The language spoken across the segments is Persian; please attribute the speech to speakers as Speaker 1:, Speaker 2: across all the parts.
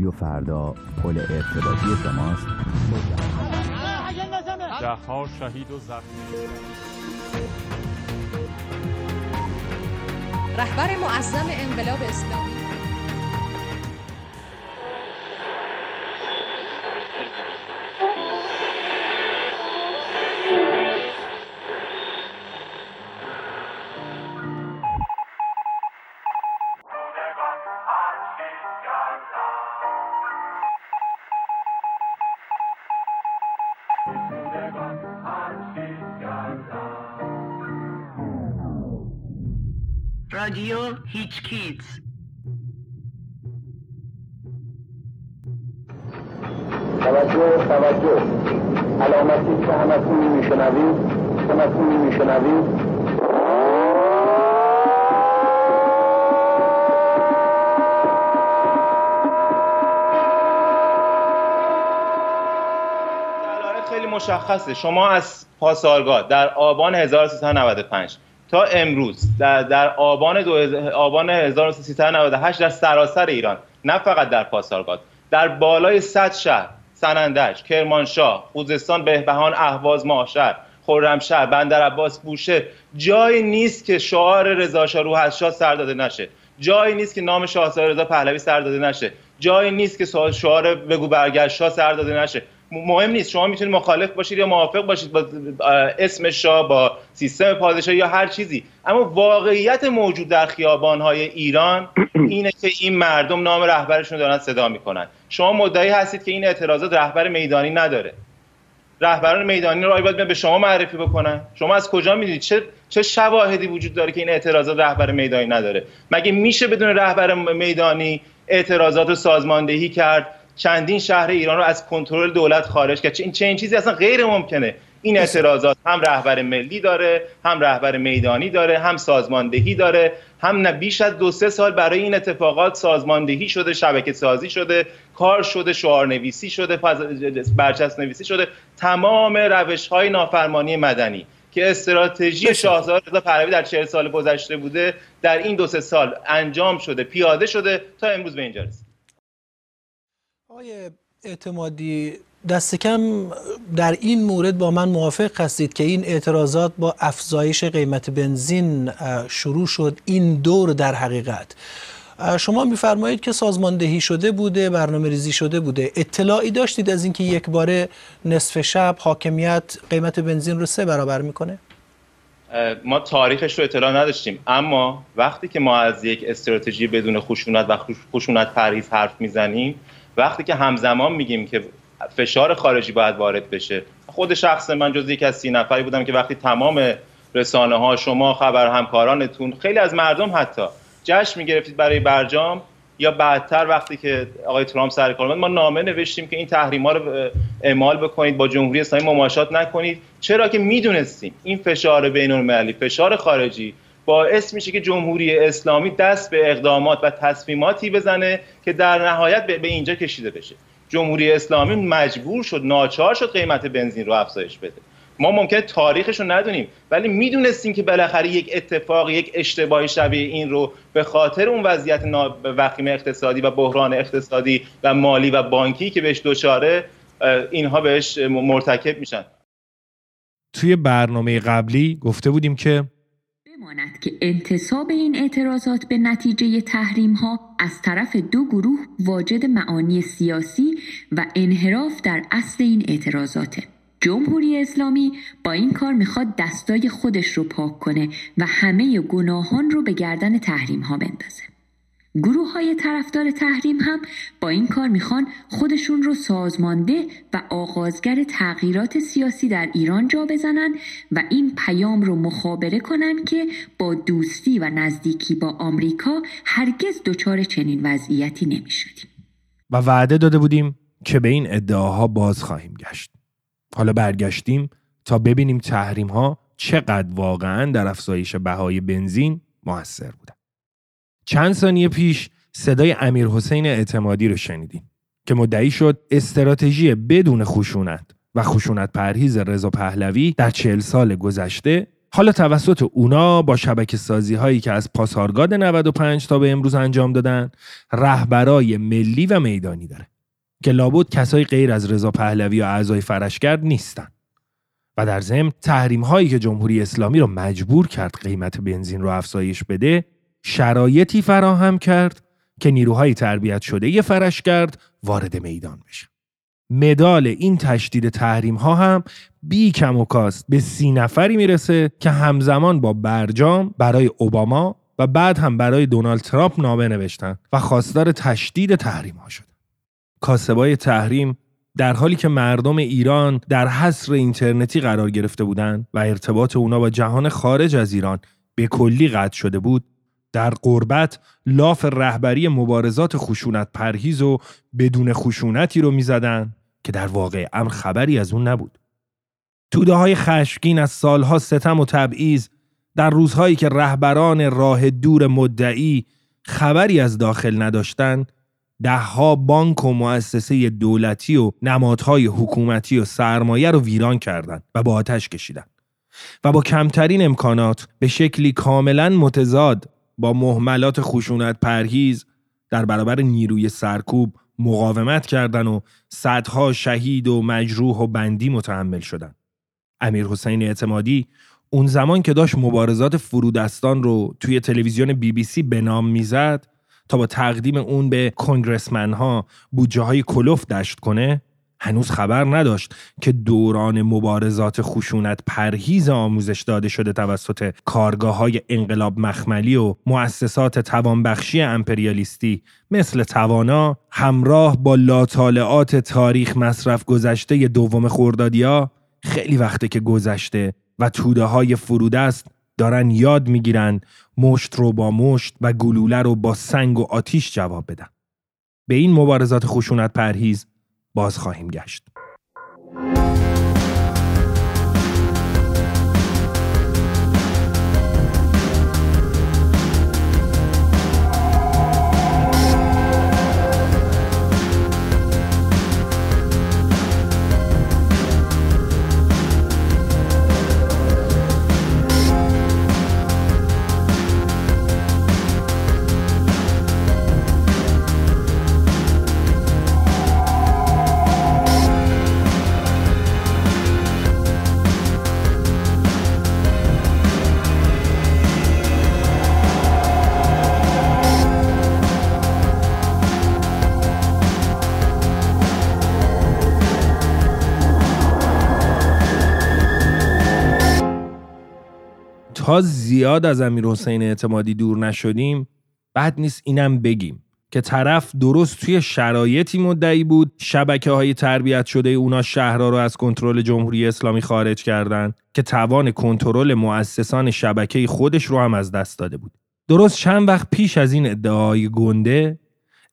Speaker 1: رادیو فردا پل ارتباطی شماست.
Speaker 2: ده ها شهید و زخمی
Speaker 3: رهبر معظم انقلاب اسلامی.
Speaker 4: مشخصه. شما از پاسارگاد در آبان 1395 تا امروز در, در آبان, آبان 1398 در سراسر ایران نه فقط در پاسارگاد در بالای 100 شهر سنندج، کرمانشاه، خوزستان، بهبهان، اهواز، ماشر، خرمشهر، بندر عباس، بوشه جایی نیست که شعار رضا شاه روحشاه سر داده نشه. جایی نیست که نام شاهزاده رضا پهلوی سر داده نشه. جایی نیست که شعار بگو برگشت شاه سر داده نشه. مهم نیست. شما می‌تونید مخالف باشید یا موافق باشید با اسم شاه با سیستم پادشاهی یا هر چیزی. اما واقعیت موجود در خیابانهای ایران اینه که این مردم نام رهبرشون دارن صدا می‌کنن. شما مدعی هستید که این اعتراضات رهبر میدانی نداره. رهبران میدانی رو باید به شما معرفی بکنن؟ شما از کجا می‌دونید؟ چه چه شواهدی وجود داره که این اعتراضات رهبر میدانی نداره؟ مگه میشه بدون رهبر میدانی اعتراضات رو سازماندهی کرد؟ چندین شهر ایران رو از کنترل دولت خارج کرد. این چنین چیزی اصلا غیر ممکنه. این اعتراضات هم رهبر ملی داره هم رهبر میدانی داره هم سازماندهی داره هم نه بیش از دو سه سال برای این اتفاقات سازماندهی شده شبکه سازی شده کار شده شعار نویسی شده برچسب نویسی شده. تمام روش های نافرمانی مدنی که استراتژی شاهزاده رضا پهلوی در چهل سال گذشته بوده در این دو سه سال انجام شده پیاده شده تا امروز به اینجا رسید
Speaker 5: آقای اعتمادی دست کم در این مورد با من موافق هستید که این اعتراضات با افزایش قیمت بنزین شروع شد این دور در حقیقت. شما میفرمایید که سازماندهی شده بوده برنامه ریزی شده بوده. اطلاعی داشتید از اینکه یک باره نصف شب حاکمیت قیمت بنزین رو سه برابر می‌کنه؟
Speaker 4: ما تاریخش رو اطلاع نداشتیم. اما وقتی که ما از یک استراتژی بدون خشونت و خشونت پرهیز حرف می‌زنیم وقتی که همزمان میگیم که فشار خارجی باید وارد بشه خود شخص من جز یک از سی نفری بودم که وقتی تمام رسانه ها شما خبر همکارانتون خیلی از مردم حتی جشن می‌گرفتید برای برجام یا بعدتر وقتی که آقای ترامپ سر کار ما نامه نوشتیم که این تحریم ها رو اعمال بکنید با جمهوری اسلامی مماشات نکنید. چرا که می‌دونستیم این فشار بین المللی فشار خارجی باعث میشه که جمهوری اسلامی دست به اقدامات و تصمیماتی بزنه که در نهایت به اینجا کشیده بشه. جمهوری اسلامی مجبور شد ناچار شد قیمت بنزین رو افزایش بده. ما ممکنه تاریخش رو ندونیم ولی می‌دونستیم که بالاخره یک اتفاق یک اشتباه شبیه این رو به خاطر اون وضعیت وخیم اقتصادی و بحران اقتصادی و مالی و بانکی که بهش دچاره اینها بهش مرتکب میشن.
Speaker 6: توی برنامه قبلی گفته بودیم که
Speaker 7: بماند که انتصاب این اعتراضات به نتیجه تحریم ها از طرف دو گروه واجد معانی سیاسی و انحراف در اصل این اعتراضاته جمهوری اسلامی با این کار می‌خواد دستای خودش رو پاک کنه و همه گناهان رو به گردن تحریم ها بندازه. گروه های طرفدار تحریم هم با این کار می‌خوان خودشون رو سازمانده و آغازگر تغییرات سیاسی در ایران جا بزنن و این پیام رو مخابره کنن که با دوستی و نزدیکی با آمریکا هرگز دچار چنین وضعیتی نمی‌شدیم.
Speaker 6: و وعده داده بودیم که به این ادعاها باز خواهیم گشت. حالا برگشتیم تا ببینیم تحریم ها چقدر واقعا در افزایش بهای بنزین موثر بودن. چند ثانیه پیش صدای امیر حسین اعتمادی رو شنیدیم که مدعی شد استراتژی بدون خشونت و خشونت پرهیز رضا پهلوی در چهل سال گذشته حالا توسط اونا با شبکه سازی هایی که از پاسارگاد 95 تا به امروز انجام دادن رهبرای ملی و میدانی داره که لابد کسای غیر از رضا پهلوی و اعضای فرشگرد نیستن و در ضمن تحریم هایی که جمهوری اسلامی رو مجبور کرد قیمت بنزین رو افزایش بده شرایطی فراهم کرد که نیروهای تربیت شده ی فرشگرد وارد میدان بشه مدال این تشدید تحریم ها هم بی کم و کاست به سی نفری می‌رسه که همزمان با برجام برای اوباما و بعد هم برای دونالد ترامپ نامه نوشتن و خواستار تشدید تحریم ها شد. کاسبای تحریم در حالی که مردم ایران در حصر اینترنتی قرار گرفته بودند و ارتباط اونا با جهان خارج از ایران به کلی قطع شده بود در قربت لاف رهبری مبارزات خشونت پرهیز و بدون خشونتی رو می‌زدن که در واقع امر خبری از اون نبود. توده های خشمگین از سالها ستم و تبعیض در روزهایی که رهبران راه دور مدعی خبری از داخل نداشتند دهها بانک و مؤسسه دولتی و نمادهای حکومتی و سرمایه رو ویران کردند و با آتش کشیدند و با کمترین امکانات به شکلی کاملا متضاد با محملات خشونت پرهیز در برابر نیروی سرکوب مقاومت کردند و صدها شهید و مجروح و بندی متحمل شدند. امیر حسین اعتمادی اون زمان که داشت مبارزات فرودستان رو توی تلویزیون بی بی سی به نام می‌زد تا با تقدیم اون به کنگرسمن ها بودجه های کلوف دشت کنه هنوز خبر نداشت که دوران مبارزات خشونت پرهیز آموزش داده شده توسط کارگاه های انقلاب مخملی و مؤسسات توانبخشی امپریالیستی مثل توانا همراه با لاطالعات تاریخ مصرف گذشته دوم خوردادیا خیلی وقته که گذشته و توده های فرودست دارن یاد می‌گیرن مشت رو با مشت و گلوله رو با سنگ و آتیش جواب بدن. به این مبارزات خشونت پرهیز باز خواهیم گشت. تا زیاد از امیر حسین اعتمادی دور نشدیم بعد نیست اینم بگیم که طرف درست توی شرایطی مدعی بود شبکه های تربیت شده اونا شهرها رو از کنترل جمهوری اسلامی خارج کردند که توان کنترل مؤسسان شبکه خودش رو هم از دست داده بود. درست چند وقت پیش از این ادعای گنده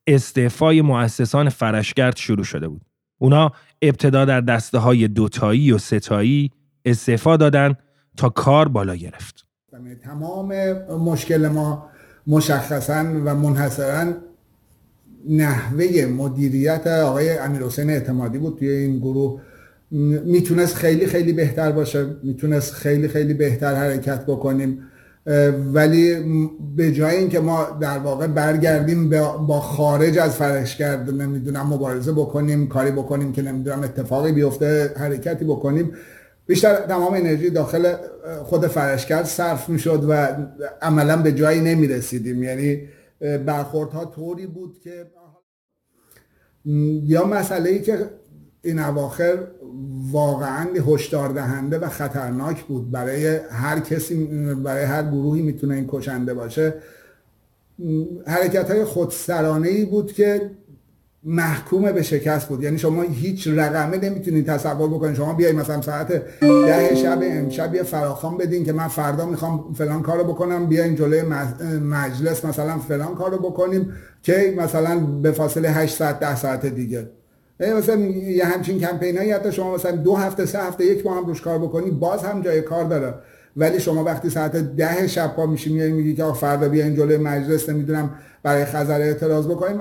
Speaker 6: استعفای مؤسسان فرشگرد شروع شده بود. اونا ابتدا در دسته های دوتایی و ستایی استعفا دادن تا کار بالا گرفت.
Speaker 8: تمام مشکل ما مشخصا و منحصرا نحوه مدیریت آقای امیر حسین اعتمادی بود توی این گروه. می‌تونست خیلی خیلی بهتر باشه می‌تونست خیلی خیلی بهتر حرکت بکنیم. ولی به جای اینکه ما در واقع برگردیم با خارج از فرشگرد نمی‌دونم مبارزه بکنیم کاری بکنیم که نمی‌دونم اتفاقی بیفته حرکتی بکنیم بیشتر تمام انرژی داخل خود فرشکرد صرف می‌شد و عملا به جایی نمی رسیدیم یعنی برخوردها طوری بود که یا مسئله ای که این اواخر واقعا هشدار دهنده و خطرناک بود برای هر کسی برای هر گروهی می‌تونه این کشنده باشه حرکت های خودسرانه ای بود که محکوم به شکست بود. یعنی شما هیچ رقمه نمی‌تونید تصور بکنید. شما بیاید مثلا ساعت ده شب امشب یه فراخوان بدین که من فردا می‌خوام فلان کارو بکنم بیاین جلوی مجلس مثلا فلان کارو بکنیم که مثلا به فاصله 8 ساعت 10 ساعت دیگه. مثلا یه همچین کمپین هایی حتی شما مثلا دو هفته سه هفته یک ماه هم روش کار بکنی باز هم جای کار داره. ولی شما وقتی ساعت ده شب پا میشی میگی که فردا بیاین جلوی مجلس نمی‌دونم برای خزر اعتراض بکنیم.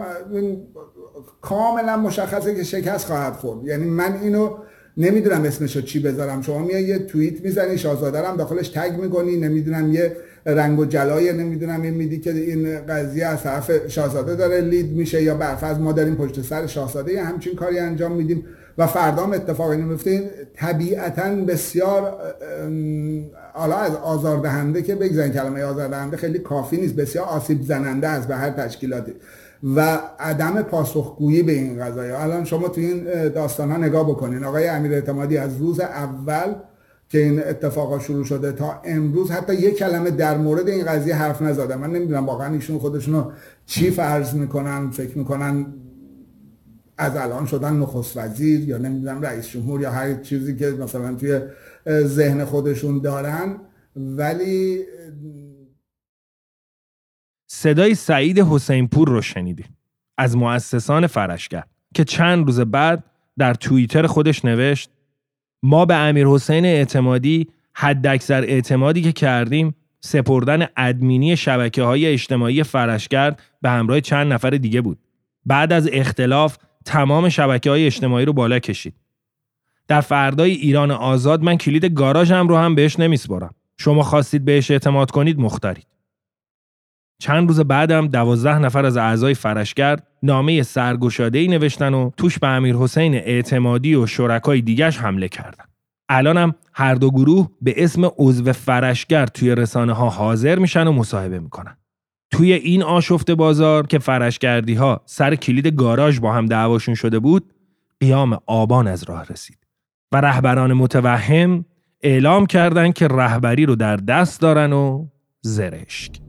Speaker 8: کاملا مشخصه که شکست خواهد خورد. یعنی من اینو نمی‌دونم اسمشو چی بذارم. شما میای یه توییت می‌زنی شاهزاده هم داخلش تگ می‌کنی نمی‌دونم یه رنگ و جلای نمی‌دونم یه میدی که این قضیه از طرف شاهزاده داره لید میشه یا برفرض ما داریم پشت سر شاهزاده یه همچین کاری انجام میدیم و فردا هم اتفاقی نمیفته طبیعتا بسیار حالا از آزاردهنده که بگذارین کلمه آزاردهنده خیلی کافی نیست. بسیار آسیب زننده است به هر تشکیلاتی. و عدم پاسخگویی به این قضايا الان شما تو این داستان ها نگاه بکنین. آقای امیر اعتمادی از روز اول که این اتفاقا شروع شده تا امروز حتی یک کلمه در مورد این قضیه حرف نزده. من نمی‌دونم واقعا ایشون خودشونو چی فرض می‌کنن فکر می‌کنن از الان شدن نخست وزیر یا نمی‌دونم رئیس جمهور یا هر چیزی که مثلا توی ذهن خودشون دارن. ولی
Speaker 6: صدای سعید حسین پور رو شنیدیم از مؤسسان فرشگر که چند روز بعد در توییتر خودش نوشت ما به امیر حسین اعتمادی حد اکثر اعتمادی که کردیم سپردن ادمینی شبکه های اجتماعی فرشگرد به همراه چند نفر دیگه بود. بعد از اختلاف تمام شبکه های اجتماعی رو بالا کشید. در فردای ایران آزاد من کلید گاراژم رو هم بهش نمیسپارم. شما خواستید بهش اعتماد کنید مختارید. چند روز بعدم دوازده نفر از اعضای فرشگرد نامه سرگشاده ای نوشتن و توش به امیر حسین اعتمادی و شرکای دیگش حمله کردن. الانم هر دو گروه به اسم عضو فرشگرد توی رسانه ها حاضر میشن و مصاحبه می‌کنن. توی این آشفت بازار که فرشگردی ها سر کلید گاراژ با هم دعواشون شده بود قیام آبان از راه رسید و رهبران متوهم اعلام کردند که رهبری رو در دست دارن و زرشک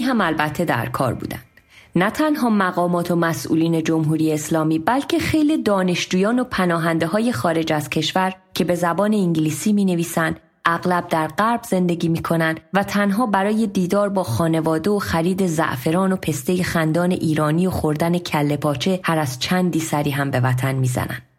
Speaker 7: هم البته در کار بودند. نه تنها مقامات و مسئولین جمهوری اسلامی بلکه خیلی دانشجویان و پناهنده های خارج از کشور که به زبان انگلیسی می نویسند اغلب در غرب زندگی می کنند و تنها برای دیدار با خانواده و خرید زعفران و پسته خندان ایرانی و خوردن کله پاچه هر از چندی سری هم به وطن می‌زنند.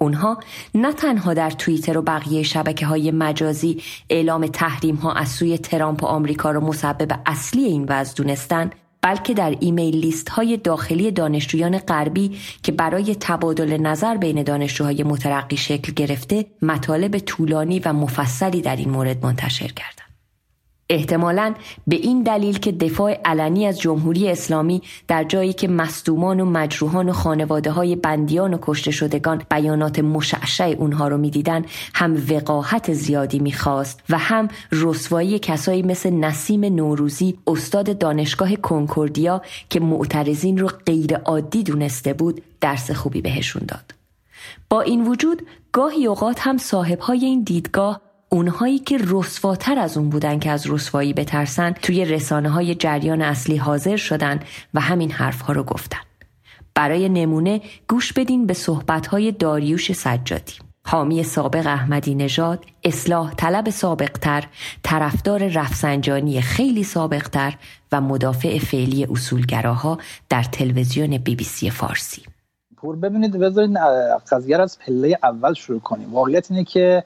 Speaker 7: اونها نه تنها در توییتر و بقیه شبکه های مجازی اعلام تحریم ها از سوی ترامپ و آمریکا را مسبب اصلی این وضع دونستن بلکه در ایمیل لیست های داخلی دانشجویان غربی که برای تبادل نظر بین دانشجوهای مترقی شکل گرفته مطالب طولانی و مفصلی در این مورد منتشر کردند. احتمالا به این دلیل که دفاع علنی از جمهوری اسلامی در جایی که مصدومان و مجروحان و خانواده های بندیان و کشته شدگان بیانات مشعشع اونها رو می‌دیدن هم وقاحت زیادی می‌خواست و هم رسوایی کسایی مثل نسیم نوروزی استاد دانشگاه کنکوردیا که معترضین رو غیر عادی دونسته بود درس خوبی بهشون داد. با این وجود گاهی اوقات هم صاحبهای این دیدگاه اونهایی که رسواتر از اون بودن که از رسوایی بترسن توی رسانه های جریان اصلی حاضر شدن و همین حرفها رو گفتن. برای نمونه گوش بدین به صحبتهای داریوش سجادی. حامی سابق احمدی نژاد اصلاح طلب سابقتر طرفدار رفسنجانی خیلی سابقتر و مدافع فعلی اصولگراها در تلویزیون بی بی سی فارسی
Speaker 9: پور ببینید بذارید قضیه از پله اول شروع کنیم واقعیت اینه که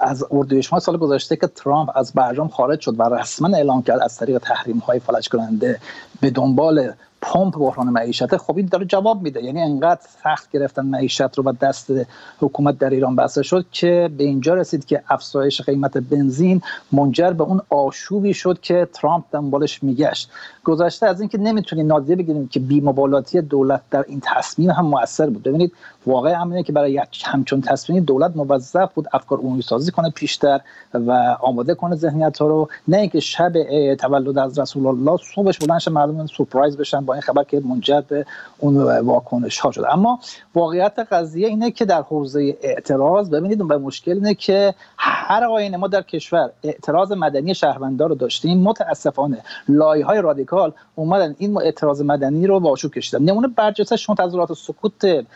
Speaker 9: از اردویش سال گذشته که ترامپ از برجام خارج شد و رسما اعلام کرد از طریق تحریم های فلج کننده به دنبال پمپ بحران معیشت. خب این داره جواب میده. یعنی انقدر سخت گرفتن معیشت رو و دست حکومت در ایران بسته شد که به اینجا رسید که افزایش قیمت بنزین منجر به اون آشوبی شد که ترامپ دنبالش میگشت. گذشته از اینکه نمی‌تونیم نادیده بگیریم که بیمبالاتی دولت در این تصمیم هم موثر بود. ببینید واقع همینه که برای همچون تصمیم دولت موظف بود افکار عمومی سازی کنه پیشتر و آماده کنه ذهنیت ها رو. نه اینکه شب تولد از رسول الله صبحش بلندش مردم سورپرایز بشن با این خبر که منجر به اون واکنش ها شد. اما واقعیت قضیه اینه که در حوزه اعتراض ببینید به مشکل اینه که هر آینه ما در کشور اعتراض مدنی شهروندان رو داشتیم. متاسفانه لایه های رادیکال اومدن این اعتراض مدنی رو واشو کشیدن. نمونه برجسته شما تظاهرات سکوت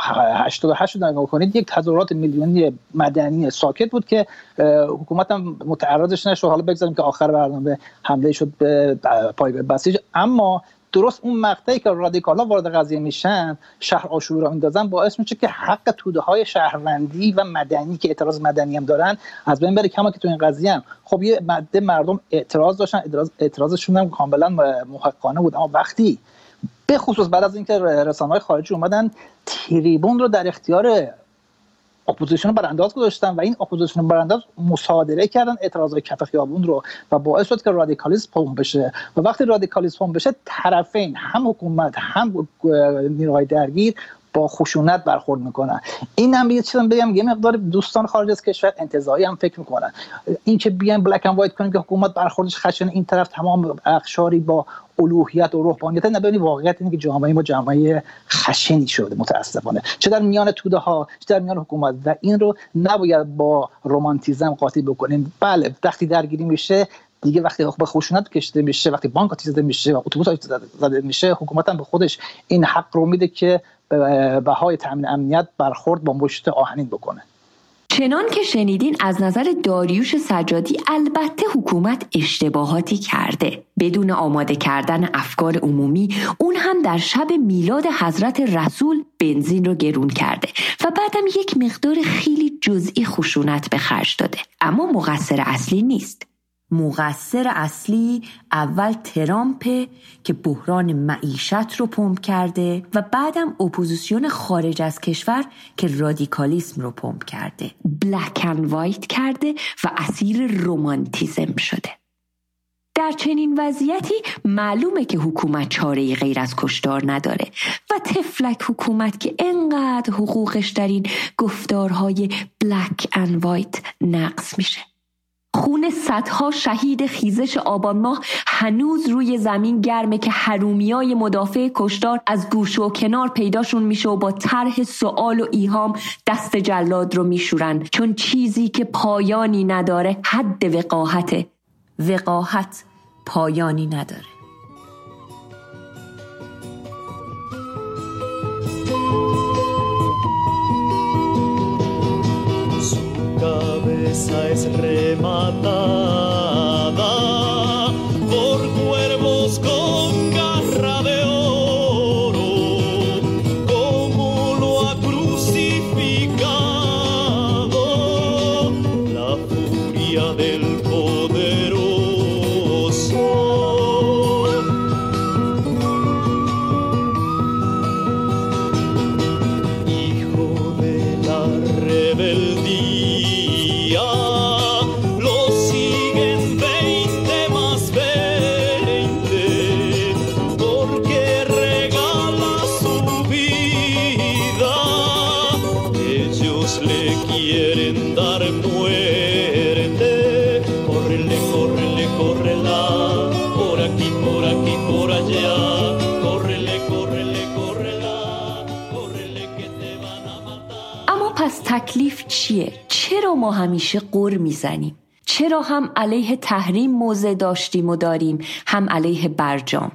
Speaker 9: 88 رو نگاه کنید. یک تظاهرات میلیونی مدنی ساکت بود که حکومت هم متعرضش نشد. حالا بگذاریم که آخر برنامه حمله شد به پای بسیج. اما درست اون مقطعی که رادیکالا وارد قضیه میشن شهر آشوری را میندازن باعث میشه که حق توده های شهروندی و مدنی که اعتراض مدنی هم دارن از بین بره. کما که تو این قضیه هم. خب یه مده مردم اعتراض داشتن اعتراض اعتراضشون هم کاملا محققانه بود. اما وقتی به خصوص بعد از اینکه رسانه های خارجی اومدن تریبون رو در اختیار اپوزیسیون برانداز گذاشتن و این اپوزیسیون برانداز مصادره کردن اعتراض کف خیابون رو و باعث شد که رادیکالیسم پمپ بشه. و وقتی رادیکالیسم پمپ بشه طرفین هم حکومت هم نیروهای درگیر با خشونت برخورد می‌کنن. این هم یه چیزی بگم یه مقدار دوستان خارج از کشور انتزاعی هم فکر می‌کنن. این که بیایم black and white کنیم که حکومت برخوردش خشن این طرف تمام اقشاری با الوهیت و روحانیت نبینی واقعیت اینه که جامعه ما جامعه خشنی شده متاسفانه. چه در میان توده ها چه در میان حکومت. و این رو نباید با رومانتیزم قاطی بکنیم. بله وقتی درگیری میشه دیگه وقتی به خشونت کشیده میشه وقتی بانک زده میشه و اتوبوس زده میشه حکومت هم به خودش این حق رو میده که بهای تامین امنیت برخورد با مشت آهنین بکنه.
Speaker 7: چنان که شنیدین از نظر داریوش سجادی البته حکومت اشتباهاتی کرده. بدون آماده کردن افکار عمومی اون هم در شب میلاد حضرت رسول بنزین رو گرون کرده و بعدم یک مقدار خیلی جزئی خشونت به خرج داده. اما مقصر اصلی نیست. مقصر اصلی اول ترامپ که بحران معیشت رو پمپ کرده و بعدم اپوزیسیون خارج از کشور که رادیکالیسم رو پمپ کرده. black and white کرده و اسیر رومانتیزم شده. در چنین وضعیتی معلومه که حکومت چاره غیر از کشتار نداره و تفلک حکومت که انقدر حقوقش در این گفتارهای بلک اند وایت نقص میشه. خون صدها شهید خیزش آبان ماه هنوز روی زمین گرمه که حرومیای مدافع کشتار از گوش و کنار پیداشون میشه و با طرح سوال و ایهام دست جلاد رو میشورن. چون چیزی که پایانی نداره حد وقاحته. وقاحت پایانی نداره.
Speaker 10: Cabeza es rematada
Speaker 7: ما همیشه قر می‌زنیم؟ چرا هم علیه تحریم موضع داشتیم و داریم هم علیه برجام؟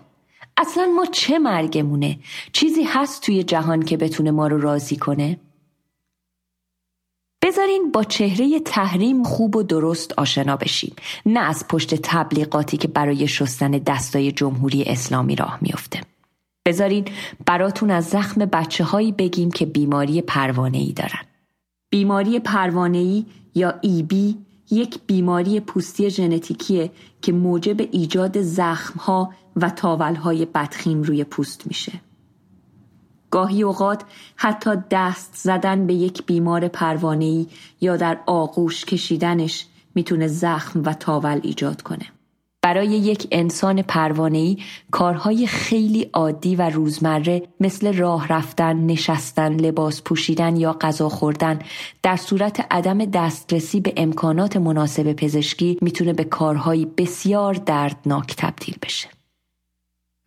Speaker 7: اصلا ما چه مرگمونه؟ چیزی هست توی جهان که بتونه ما رو راضی کنه؟ بذارین با چهره تحریم خوب و درست آشنا بشیم نه از پشت تبلیغاتی که برای شستن دستای جمهوری اسلامی راه میافته بذارین براتون از زخم بچه هایی بگیم که بیماری پروانه ای دارن بیماری پروانه ای یا ایبی یک بیماری پوستی ژنتیکیه که موجب ایجاد زخمها و تاولهای بدخیم روی پوست میشه گاهی اوقات حتی دست زدن به یک بیمار پروانه‌ای یا در آغوش کشیدنش می‌تونه زخم و تاول ایجاد کنه. برای یک انسان پروانه‌ای کارهای خیلی عادی و روزمره مثل راه رفتن، نشستن، لباس پوشیدن یا غذا خوردن در صورت عدم دسترسی به امکانات مناسب پزشکی می‌تونه به کارهای بسیار دردناک تبدیل بشه.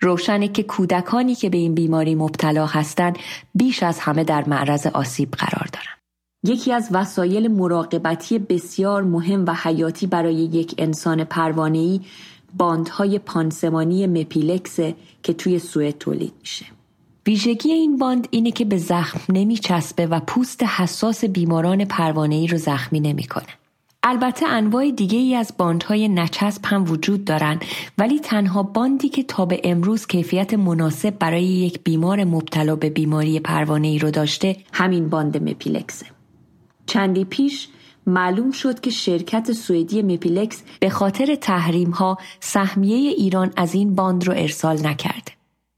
Speaker 7: روشنه که کودکانی که به این بیماری مبتلا هستند بیش از همه در معرض آسیب قرار دارند. یکی از وسایل مراقبتی بسیار مهم و حیاتی برای یک انسان پروانه‌ای باندهای پانسمانی مپیلکس که توی سوئد تولید میشه. ویژگی این باند اینه که به زخم نمی چسبه و پوست حساس بیماران پروانه‌ای رو زخمی نمی‌کنه. البته انواع دیگه ای از باندهای نچسب هم وجود دارن ولی تنها باندی که تا به امروز کیفیت مناسب برای یک بیمار مبتلا به بیماری پروانه ای رو داشته همین باند مپیلکسه. چندی پیش معلوم شد که شرکت سوئدی مپیلکس به خاطر تحریم ها سهمیه ایران از این باند رو ارسال نکرده.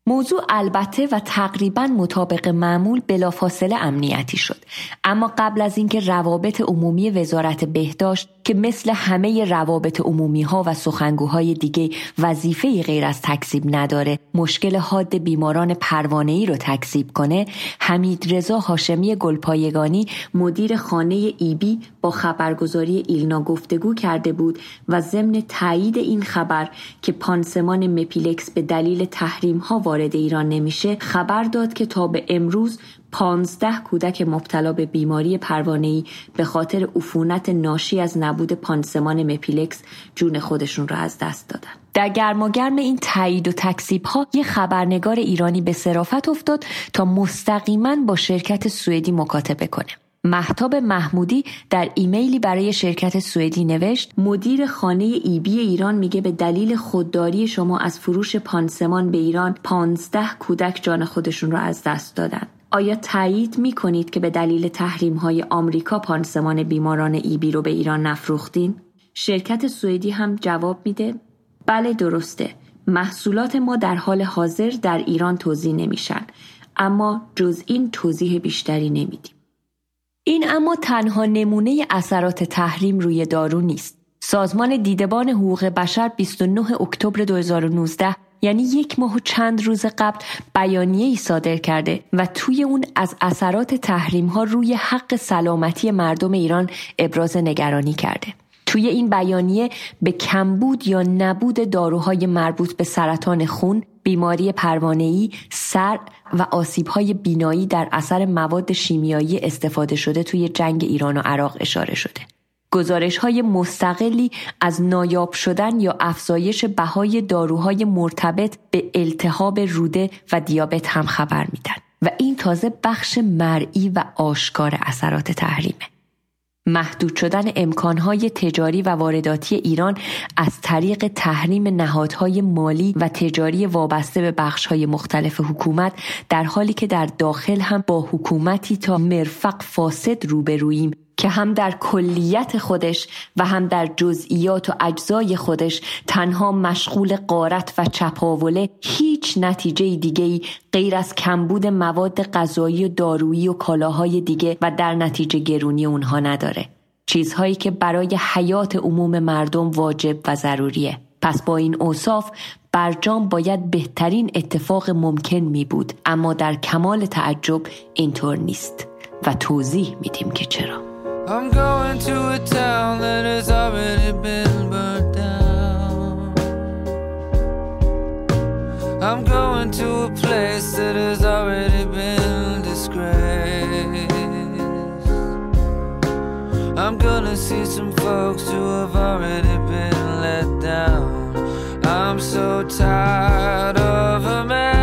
Speaker 7: موضوع البته و تقریبا مطابق معمول بلافاصله امنیتی شد. اما قبل از اینکه روابط عمومی وزارت بهداشت که مثل همه روابط عمومی ها و سخنگوهای دیگه وظیفه غیر از تکذیب نداره مشکل حاد بیماران پروانه ای رو تکذیب کنه حمید رضا هاشمی گلپایگانی مدیر خانه ایبی با خبرگزاری ایلنا گفتگو کرده بود و ضمن تایید این خبر که پانسمان مپیلکس به دلیل تحریم ها وارد ایران نمیشه خبر داد که تا به امروز پانزده کودک مبتلا به بیماری پروانه‌ای به خاطر عفونت ناشی از نبود پانسمان مپیلکس جون خودشون را از دست دادن. در گرماگرم این تایید و تکذیب ها یه خبرنگار ایرانی به صرافت افتاد تا مستقیما با شرکت سوئدی مکاتبه کنه. مهتاب محمودی در ایمیلی برای شرکت سوئدی نوشت مدیر خانه EB ایران میگه به دلیل خودداری شما از فروش پانسمان به ایران پانزده کودک جان خودشون رو از دست دادن. آیا تایید می کنید که به دلیل تحریم های آمریکا پانسمان بیماران ایبی رو به ایران نفروختین؟ شرکت سوئدی هم جواب میده بله درسته. محصولات ما در حال حاضر در ایران توضیح نمیشن اما جز این توضیح بیشتری نمیدیم. این اما تنها نمونه اثرات تحریم روی دارو نیست. سازمان دیدبان حقوق بشر 29 اکتبر 2019 یعنی یک ماه و چند روز قبل بیانیه ای صادر کرده و توی اون از اثرات تحریم ها روی حق سلامتی مردم ایران ابراز نگرانی کرده. توی این بیانیه به کمبود یا نبود داروهای مربوط به سرطان خون، بیماری پروانه‌ای، سر و آسیب‌های بینایی در اثر مواد شیمیایی استفاده شده توی جنگ ایران و عراق اشاره شده. گزارش های مستقلی از نایاب شدن یا افزایش بهای داروهای مرتبط به التهاب روده و دیابت هم خبر میدن و این تازه بخش مرئی و آشکار اثرات تحریمه. محدود شدن امکانهای تجاری و وارداتی ایران از طریق تحریم نهادهای مالی و تجاری وابسته به بخشهای مختلف حکومت در حالی که در داخل هم با حکومتی تا مرفق فاسد روبروییم. که هم در کلیت خودش و هم در جزئیات و اجزای خودش تنها مشغول قارت و چپاوله هیچ نتیجه دیگه غیر از کمبود مواد غذایی و دارویی و کالاهای دیگه و در نتیجه گرونی اونها نداره. چیزهایی که برای حیات عموم مردم واجب و ضروریه. پس با این اوصاف برجام باید بهترین اتفاق ممکن می بود اما در کمال تعجب اینطور نیست و توضیح میدیم که چرا.
Speaker 11: I'm going to a town that has already been burned down. I'm going to a place that has already been disgraced. I'm gonna see some folks who have already been let down. I'm so tired of America.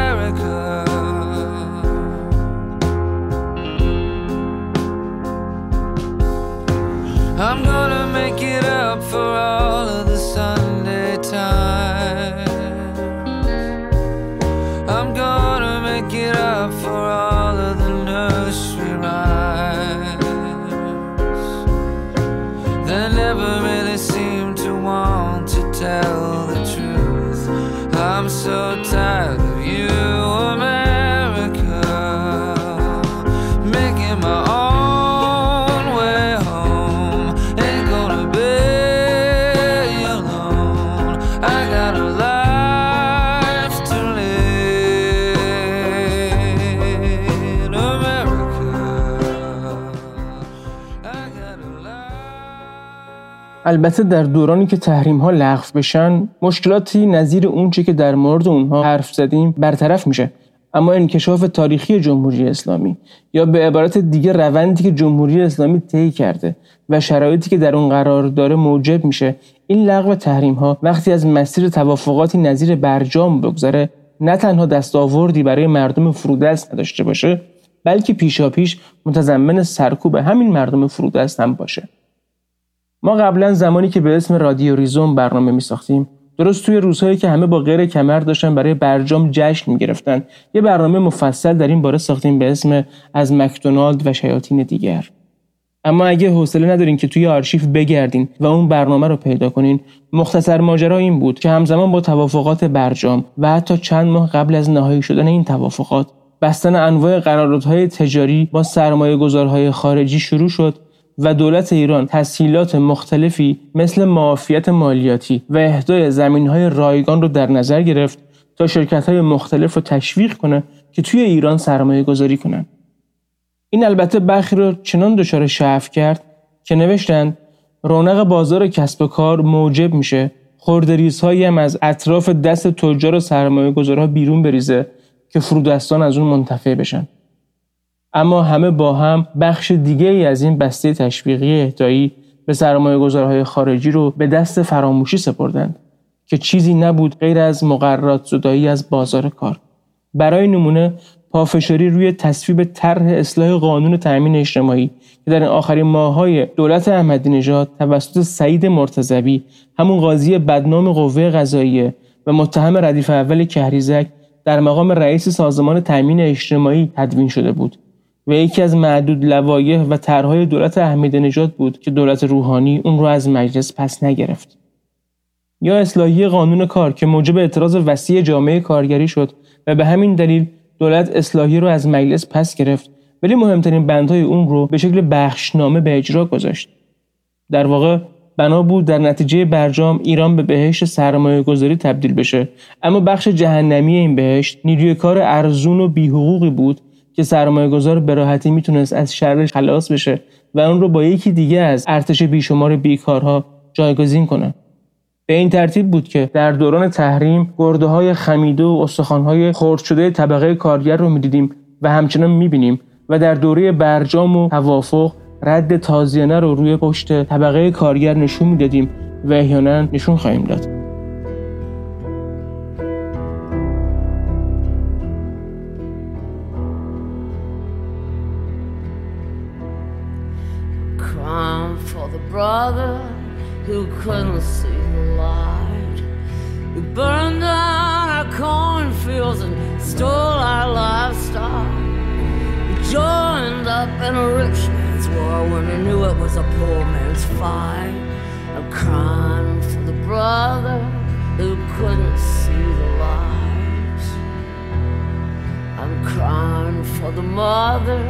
Speaker 11: I'm gonna make it up for all of the
Speaker 12: البته در دورانی که تحریم ها لغو بشن مشکلاتی نظیر اونچه که در مورد اونها حرف زدیم برطرف میشه. اما انکشاف تاریخی جمهوری اسلامی یا به عبارت دیگه روندی که جمهوری اسلامی طی کرده و شرایطی که در اون قرار داره موجب میشه این لغو تحریم ها وقتی از مسیر توافقاتی نظیر برجام بگذره نه تنها دستاوردی برای مردم فرودست نداشته باشه بلکه پیشاپیش متضمن سرکوب همین مردم فرودست هم باشه. ما قبلا زمانی که به اسم رادیو ریزوم برنامه می ساختیم درست توی روزهایی که همه با غیر کمر داشتن برای برجام جشن می گرفتن یه برنامه مفصل در این باره ساختیم به اسم از مکدونالد و شیاطین دیگر. اما اگه حوصله ندارین که توی آرشیف بگردین و اون برنامه رو پیدا کنین مختصر ماجرا این بود که همزمان با توافقات برجام و حتی چند ماه قبل از نهایی شدن این توافقات بستن انواع قراردادهای تجاری با سرمایه گذارهای خارجی شروع شد و دولت ایران تسهیلات مختلفی مثل معافیت مالیاتی و اهدای زمینهای رایگان رو در نظر گرفت تا شرکت های مختلف رو تشویق کنه که توی ایران سرمایه گذاری کنن. این البته برخی رو چنان دچار شعف کرد که نوشتند رونق بازار کسب و کار موجب میشه خوردریزهایی هم از اطراف دست تجار و سرمایه گذارها بیرون بریزه که فرودستان از اون منتفع بشن. اما همه با هم بخش دیگه ای از این بسته تشویقی اهدایی به سرمایه گذارهای خارجی رو به دست فراموشی سپردند که چیزی نبود غیر از مقررات زدایی از بازار کار. برای نمونه پافشاری روی تصویب طرح اصلاح قانون تأمین اجتماعی که در آخرین ماههای دولت احمدی نژاد توسط سعید مرتضوی همون قاضی بدنام قوه قضاییه و متهم ردیف اول کهریزک در مقام رئیس سازمان تأمین اجتماعی تدوین شده بود و یکی از معدود لوایح و طرحهای دولت احمدی نژاد بود که دولت روحانی اون رو از مجلس پس نگرفت. یا اصلاحی قانون کار که موجب اعتراض وسیع جامعه کارگری شد و به همین دلیل دولت اصلاحی رو از مجلس پس گرفت ولی مهمترین بندهای اون رو به شکل بخشنامه به اجرا گذاشت. در واقع بنا بود در نتیجه برجام ایران به بهشت سرمایه گذاری تبدیل بشه اما بخش جهنمی این بهشت نیروی کار ارزون و بیحقوقی بود که سرمایه گذار به راحتی می‌تونست از شرش خلاص بشه و اون رو با یکی دیگه از ارتش بیشمار بیکارها جایگزین کنه. به این ترتیب بود که در دوران تحریم گرده های خمیده و استخوان های خرد شده طبقه کارگر رو می‌دیدیم و همچنان می‌بینیم و در دوره برجام و توافق رد تازیانه رو روی پشت طبقه کارگر نشون می‌دادیم و احیانا نشون خواهیم داد.
Speaker 13: Brother who couldn't see the light. We burned down our cornfields and stole our livestock. We joined up in a rich man's war when we knew it was a poor man's fight. I'm crying for the brother who couldn't see the light. I'm crying for the mother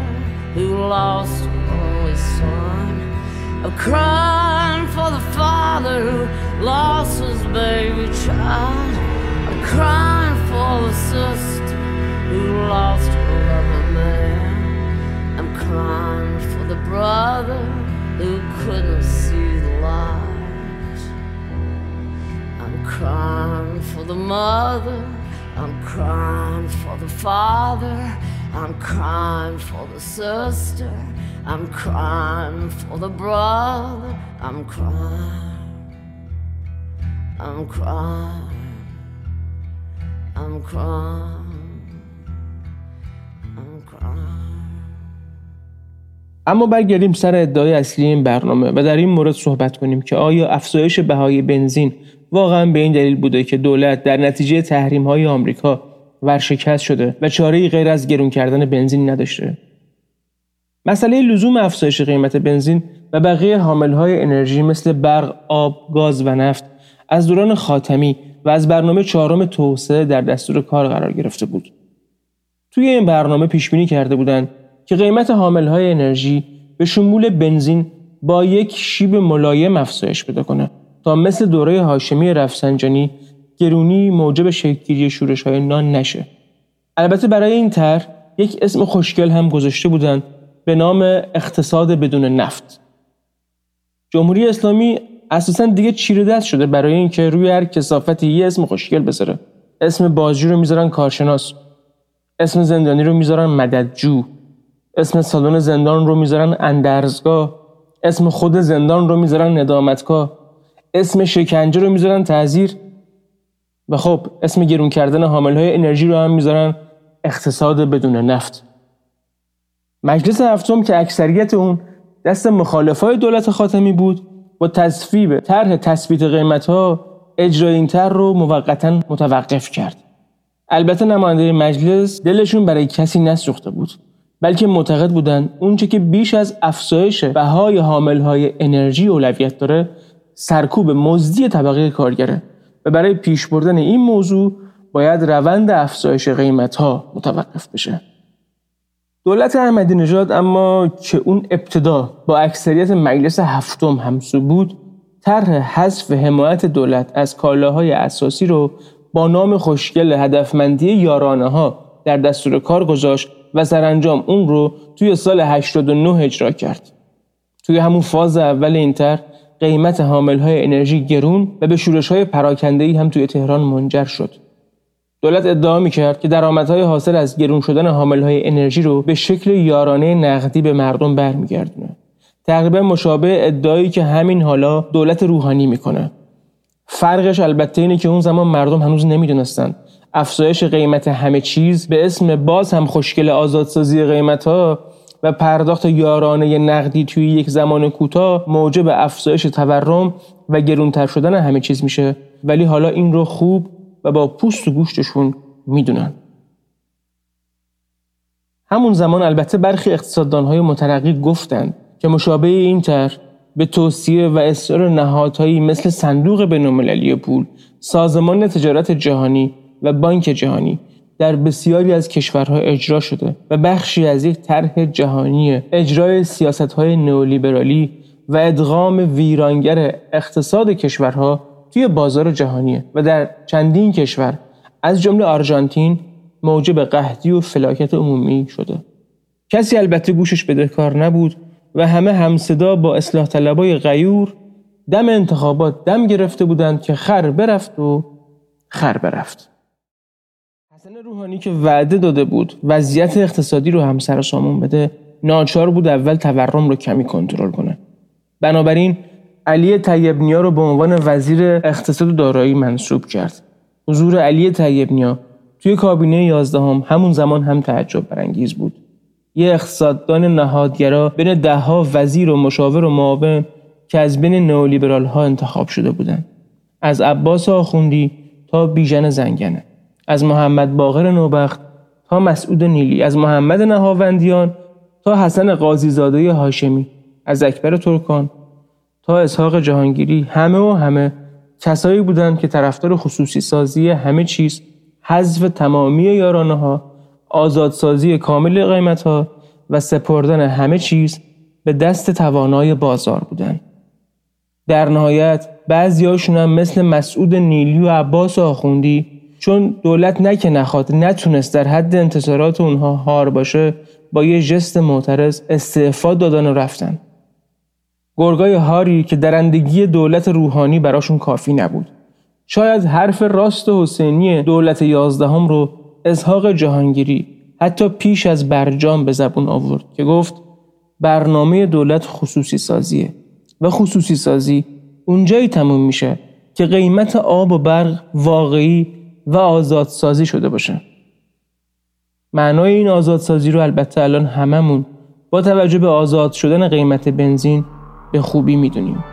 Speaker 13: who lost her only son. I'm crying for the father who lost his baby child. I'm crying for the sister who lost her loving man. I'm crying for the brother who couldn't see the light. I'm crying for the mother. I'm crying for the father. I'm crying for the sister. I'm crying for the brother. I'm crying. I'm crying. I'm crying. I'm crying.
Speaker 12: اما برگردیم سر ادعای اصلی این برنامه و در این مورد صحبت کنیم که آیا افزایش بهای بنزین واقعا به این دلیل بوده که دولت در نتیجه تحریم های آمریکا ورشکست شده و چاره غیر از گرون کردن بنزین نداشته مسئله لزوم افزایش قیمت بنزین و بقیه حاملهای انرژی مثل برق، آب، گاز و نفت از دوران خاتمی و از برنامه چهارم توسعه در دستور کار قرار گرفته بود. توی این برنامه پیش بینی کرده بودند که قیمت حاملهای انرژی به شمول بنزین با یک شیب ملایم افزایش پیدا کنه تا مثل دوره هاشمی رفسنجانی گرونی موجب شکلگیری شورش های نان نشه. البته برای این طرح یک اسم خوشگل هم گذاشته بودند به نام اقتصاد بدون نفت. جمهوری اسلامی اساسا دیگه چیره دست شده برای اینکه روی هر کسافتی یه اسم خوشگل بذاره. اسم بازی رو می‌ذارن کارشناس. اسم زندانی رو می‌ذارن مددجو. اسم سالن زندان رو می‌ذارن اندرزگاه. اسم خود زندان رو می‌ذارن ندامتگاه. اسم شکنجه رو می‌ذارن تعذیر و خب اسم گرون کردن حامل های انرژی رو هم می‌ذارن اقتصاد بدون نفت. مجلس هفتم که اکثریت اون دست مخالفای دولت خاتمی بود با تصویب طرح تثبیت قیمت ها اجرای این طرح رو موقتا متوقف کرد. البته نماینده مجلس دلشون برای کسی نسوخته بود بلکه معتقد بودند اونچه که بیش از افزایش بهای حامل های انرژی اولویت داره سرکوب مزدی طبقه کارگره و برای پیش بردن این موضوع باید روند افزایش قیمت ها متوقف بشه. دولت احمدی نژاد اما که اون ابتدا با اکثریت مجلس هفتم همسو بود طرح حذف حمایت دولت از کالاهای اساسی رو با نام خوشگل هدفمندی یارانه ها در دستور کار گذاشت و سرانجام اون رو توی سال 89 اجرا کرد. توی همون فاز اول این طرح قیمت حامل های انرژی گرون و به شورش های پراکنده هم توی تهران منجر شد. دولت ادعا می کرد که درآمدهای حاصل از گرون شدن حامل های انرژی رو به شکل یارانه نقدی به مردم برمیگردونه. تقریبا مشابه ادعایی که همین حالا دولت روحانی می‌کنه. فرقش البته اینه که اون زمان مردم هنوز نمی‌دونستند افزایش قیمت همه چیز به اسم باز هم خوشگل آزادسازی قیمت ها و پرداخت یارانه نقدی توی یک زمان کوتاه موجب افزایش تورم و گرونتر شدن همه چیز میشه ولی حالا این رو خوب و با پوست و گوشتشون می‌دونن. همون زمان البته برخی اقتصاددانهای مترقی گفتند که مشابه این طرح به توصیه و اصرار نهادهایی مثل صندوق بینالمللی پول، سازمان تجارت جهانی و بانک جهانی در بسیاری از کشورها اجرا شده و بخشی از یک طرح جهانی اجرای سیاستهای نئولیبرالی و ادغام ویرانگر اقتصاد کشورها توی بازار جهانیه و در چندین کشور از جمله آرژانتین موجب قحطی و فلاکت عمومی شده. کسی البته گوشش بدهکار نبود و همه همصدا با اصلاح طلبای غیور دم انتخابات دم گرفته بودند که خر برفت و خر برفت. حسن روحانی که وعده داده بود وضعیت اقتصادی رو هم سر سامون بده ناچار بود اول تورم رو کمی کنترل کنه. بنابراین علی طیبنیا رو به عنوان وزیر اقتصاد و دارایی منصوب کرد. حضور علی طیبنیا توی کابینه 11 هم همون زمان هم تعجب برانگیز بود. یه اقتصاددان نهادگرا بین دهها وزیر و مشاور و معاون که از بین نئولیبرال ها انتخاب شده بودند از عباس آخوندی تا بیژن زنگنه. از محمد باقر نوبخت تا مسعود نیلی. از محمد نهاوندیان تا حسن قاضیزاده هاشمی. از اکبر ترکان تا اسحاق جهانگیری همه و همه کسایی بودند که طرفدار خصوصی سازی همه چیز حذف تمامی یارانه ها آزادسازی کامل قیمت ها و سپردن همه چیز به دست توانای بازار بودند. در نهایت بعضیاشون هم مثل مسعود نیلی و عباس آخوندی چون دولت نه که نخواد نتونست در حد انتظارات اونها هار باشه با یه جست معترض استعفا دادن و رفتن. گرگای هاری که درندگی دولت روحانی براشون کافی نبود. شاید حرف راست حسینی دولت یازدهم رو اسحاق جهانگیری حتی پیش از برجام به زبون آورد که گفت برنامه دولت خصوصی سازیه و خصوصی سازی اونجایی تموم میشه که قیمت آب و برق واقعی و آزادسازی شده باشه معنای این آزادسازی رو البته الان هممون با توجه به آزاد شدن قیمت بنزین به خوبی می‌دونیم.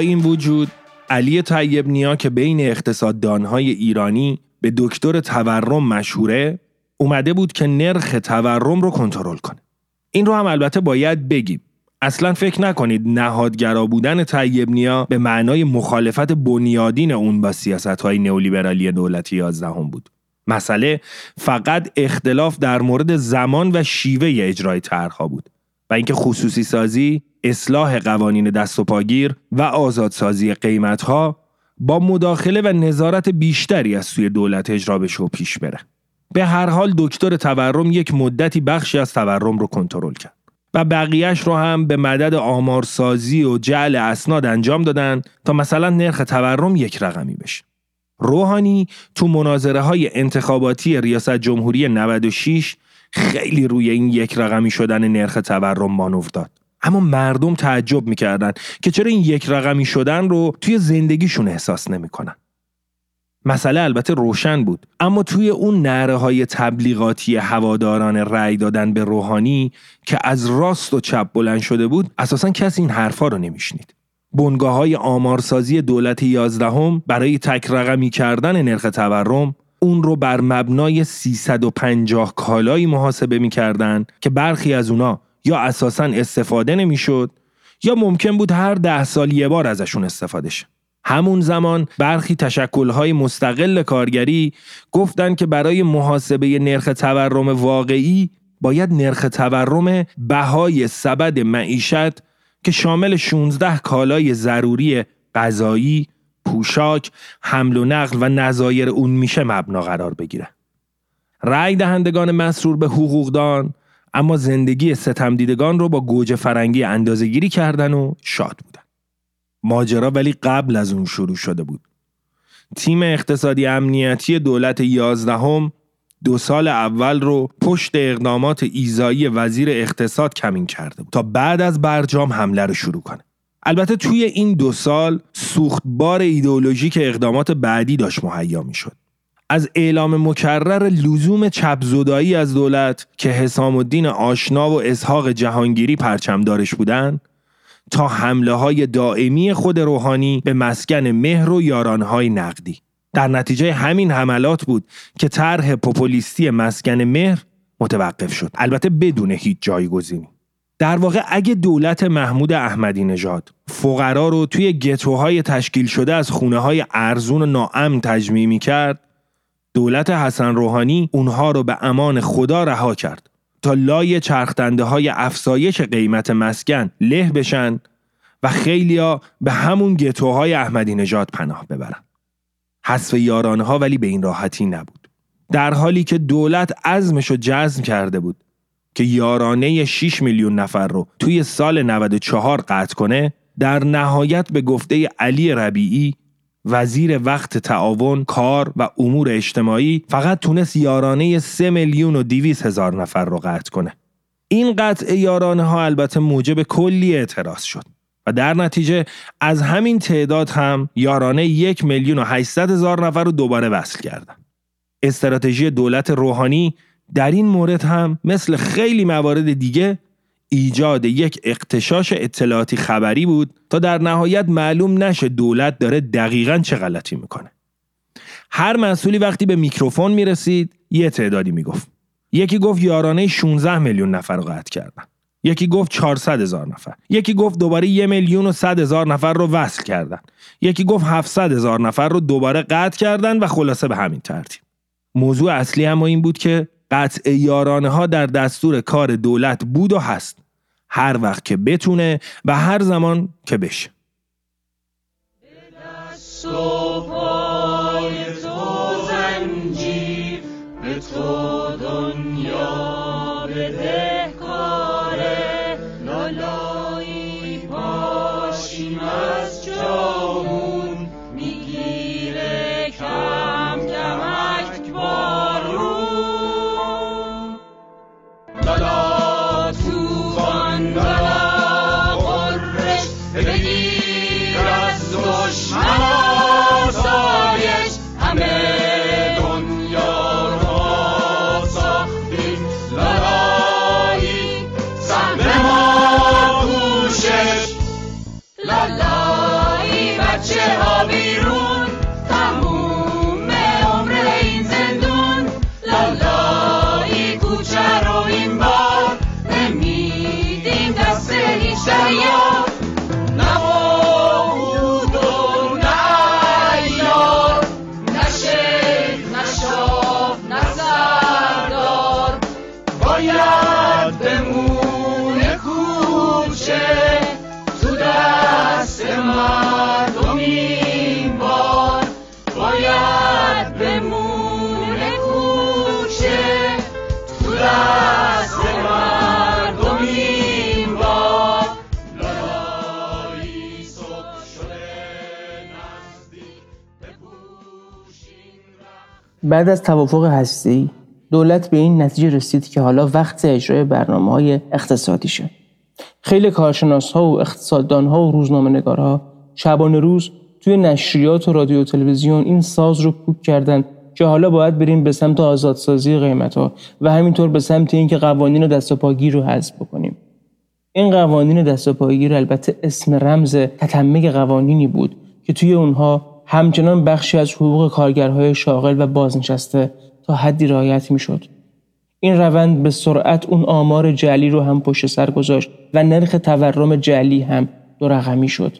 Speaker 6: این وجود علی طیب نیا که بین اقتصاددانهای ایرانی به دکتر تورم مشهوره اومده بود که نرخ تورم رو کنترل کنه. این رو هم البته باید بگیم. اصلا فکر نکنید نهادگرا بودن طیب نیا به معنای مخالفت بنیادین اون با سیاست های نئولیبرالی دولت 11 هم بود. مسئله فقط اختلاف در مورد زمان و شیوه اجرای طرحها بود و اینکه خصوصی سازی، اصلاح قوانین دست و پاگیر و آزادسازی قیمتها با مداخله و نظارت بیشتری از سوی دولت اجرا بشه و پیش بره. به هر حال دکتر تورم یک مدتی بخشی از تورم رو کنترل کرد و بقیهش رو هم به مدد آمارسازی و جعل اسناد انجام دادن تا مثلا نرخ تورم یک رقمی بشه. روحانی تو مناظره های انتخاباتی ریاست جمهوری 96 خیلی روی این یک رقمی شدن نرخ تورم مانور داد. اما مردم تعجب می‌کردن که چرا این یک رقمی شدن رو توی زندگیشون احساس نمی‌کنن. مسئله البته روشن بود اما توی اون نره های تبلیغاتی هواداران رأی دادن به روحانی که از راست و چپ بلند شده بود اساسا کسی این حرفا رو نمیشنید. بنگاه های آمارسازی دولت یازدهم برای تک رقمی کردن نرخ تورم اون رو بر مبنای 350 کالایی محاسبه می‌کردن که برخی از اونا یا اساسا استفاده نمی‌شد یا ممکن بود هر ده سال یه بار ازشون استفاده شه. همون زمان برخی تشکلهای مستقل کارگری گفتند که برای محاسبه نرخ تورم واقعی باید نرخ تورم بهای سبد معیشت که شامل 16 کالای ضروری غذایی، پوشاک، حمل و نقل و نظایر اون میشه مبنا قرار بگیره. رأی دهندگان مسرور به حقوقدان اما زندگی ستم دیدگان رو با گوجه فرنگی اندازهگیری کردن و شاد بودن. ماجرا ولی قبل از اون شروع شده بود. تیم اقتصادی امنیتی دولت یازدهم دو سال اول رو پشت اقدامات ایزایی وزیر اقتصاد کمین کرده بود تا بعد از برجام حمله رو شروع کنه. البته توی این دو سال سوختبار ایدئولوژیک اقدامات بعدی داشت مهیا می‌شد. از اعلام مکرر لزوم چپزدایی از دولت که حسام الدین آشنا و اسحاق جهانگیری پرچمدارش بودند تا حمله های دائمی خود روحانی به مسکن مهر و یارانهای نقدی. در نتیجه همین حملات بود که طرح پوپولیستی مسکن مهر متوقف شد. البته بدون هیچ جایگزینی. در واقع اگه دولت محمود احمدی نژاد فقرا رو توی گتوهای تشکیل شده از خونه های ارزون و ناامن تجمیع می کرد دولت حسن روحانی اونها رو به امان خدا رها کرد تا لای چرخدنده های افزایش قیمت مسکن له بشن و خیلیا به همون گتوهای احمدی نژاد پناه ببرن. حذف یارانه ولی به این راحتی نبود. در حالی که دولت عزمش رو جزم کرده بود که یارانه 6 میلیون نفر رو توی سال 94 قطع کنه در نهایت به گفته علی ربیعی وزیر وقت تعاون، کار و امور اجتماعی فقط تونست یارانه 3 میلیون و 200 هزار نفر رو قطع کنه. این قطع یارانه ها البته موجب کلی اعتراض شد و در نتیجه از همین تعداد هم یارانه یک میلیون و 800 هزار نفر رو دوباره وصل کردن. استراتژی دولت روحانی در این مورد هم مثل خیلی موارد دیگه ایجاد یک اقتشاش اطلاعاتی خبری بود تا در نهایت معلوم نشه دولت داره دقیقا چه غلطی می‌کنه. هر مسئولی وقتی به میکروفون می‌رسید یه تعدادی می‌گفت. یکی گفت یارانه 16 میلیون نفر رو قطع کردن. یکی گفت 400 هزار نفر. یکی گفت دوباره یه میلیون و 100 هزار نفر رو وصل کردن. یکی گفت 700 هزار نفر رو دوباره قطع کردن و خلاصه به همین ترتیب. موضوع اصلی اما این بود که قطع یارانه ها در دستور کار دولت بود و هست. هر وقت که بتونه و هر زمان که بشه.
Speaker 12: بعد از توافق هستی دولت به این نتیجه رسید که حالا وقت اجرای برنامه های اقتصادیشه خیلی کارشناس ها و اقتصاددان ها و روزنامه نگارها شبانه روز توی نشریات و رادیو و تلویزیون این ساز رو کوک کردن که حالا باید بریم به سمت آزادسازی قیمت ها و همینطور به سمت اینکه قوانین دست و پاگیر رو حذف بکنیم. این قوانین دست و پاگیر البته اسم رمز تتمه قوانینی بود که توی اونها همچنان بخشی از حقوق کارگرهای شاغل و بازنشسته تا حدی رعایت می‌شد. این روند به سرعت اون آمار جعلی رو هم پشت سر گذاشت و نرخ تورم جعلی هم دو رقمی شد.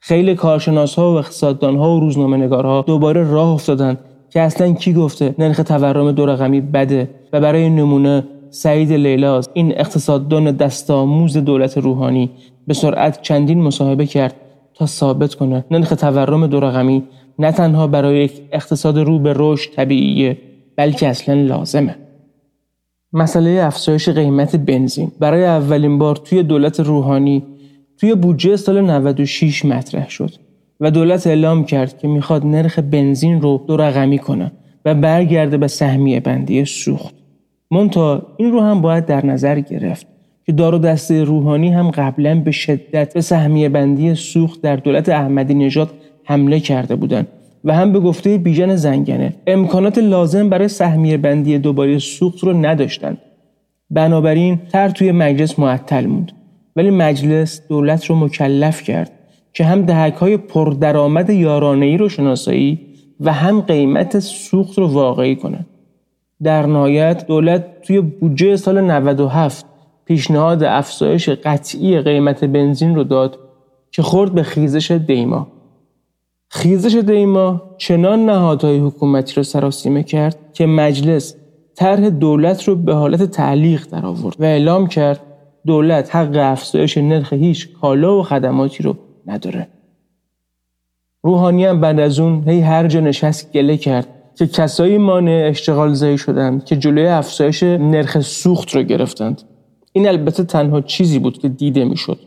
Speaker 12: خیلی کارشناس ها و اقتصاددان ها و روزنامه نگارها دوباره راه افتادن که اصلا کی گفته نرخ تورم دو رقمی بده و برای نمونه سعید لیلاز این اقتصاددان دستآموز دولت روحانی به سرعت چندین مصاحبه کرد تا ثابت کنه. نرخ تورم دو رقمی نه تنها برای یک اقتصاد رو به رشد طبیعیه بلکه اصلا لازمه. مسئله افزایش قیمت بنزین. برای اولین بار توی دولت روحانی توی بودجه سال 96 مطرح شد و دولت اعلام کرد که می‌خواد نرخ بنزین رو دو رقمی کنه و برگرده به سهمیه بندی سوخت. مونتا این رو هم باید در نظر گرفت. که دار دسته روحانی هم قبلا به شدت به سهمیه بندی سوخت در دولت احمدی نژاد حمله کرده بودند و هم به گفته بیژن زنگنه. امکانات لازم برای سهمیه بندی دوباره سوخت رو نداشتند. بنابراین تر توی مجلس معطل موند. ولی مجلس دولت رو مکلف کرد که هم دهک های پردرآمد یارانه ای رو شناسایی و هم قیمت سوخت رو واقعی کنه. در نهایت دولت توی بودجه سال 97 پیشنهاد افزایش قطعی قیمت بنزین رو داد که خورد به خیزش دیما. خیزش دیما چنان نهادهای حکومتی را سراسیمه کرد که مجلس طرح دولت رو به حالت تعلیق در آورد و اعلام کرد دولت حق افزایش نرخ هیچ کالا و خدماتی رو نداره روحانی هم بعد از اون هی هر جا نشست گله کرد که کسایی مانع اشتغال زایی شدند که جلوی افزایش نرخ سوخت رو گرفتند این البته تنها چیزی بود که دیده می‌شد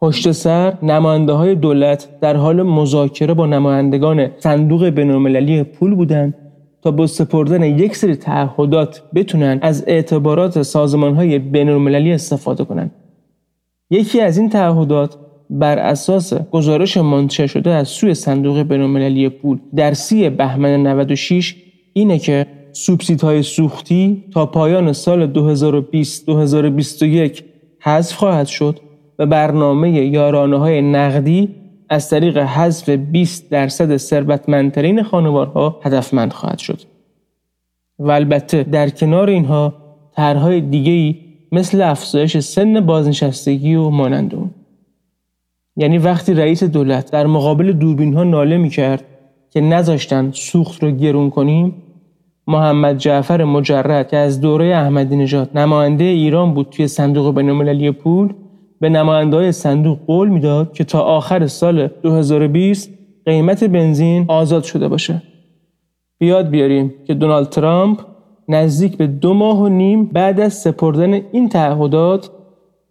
Speaker 12: پشت سر نماینده های دولت در حال مذاکره با نمایندگان صندوق بینالمللی پول بودند تا با سپردن یک سری تعهدات بتونن از اعتبارات سازمان های بینالمللی استفاده کنند. یکی از این تعهدات بر اساس گزارش منتشر شده از سوی صندوق بینالمللی پول در سی بهمن 96 اینه که های سوختی تا پایان سال 2020-2021 حذف خواهد شد و برنامه یارانه های نقدی از طریق حذف 20 درصد ثروتمندترین خانوارها هدفمند خواهد شد. و البته در کنار اینها طرحهای دیگه‌ای مثل افزایش سن بازنشستگی و مانند اون. یعنی وقتی رئیس دولت در مقابل دوربین ها ناله می کرد که نذاشتن سوخت رو گرون کنیم محمد جعفر مجرد که از دوره احمدی نژاد نماینده ایران بود توی صندوق بینالمللی پول به نماینده های صندوق قول می‌داد که تا آخر سال 2020 قیمت بنزین آزاد شده باشه. بیاد بیاریم که دونالد ترامپ نزدیک به دو ماه و نیم بعد از سپردن این تعهدات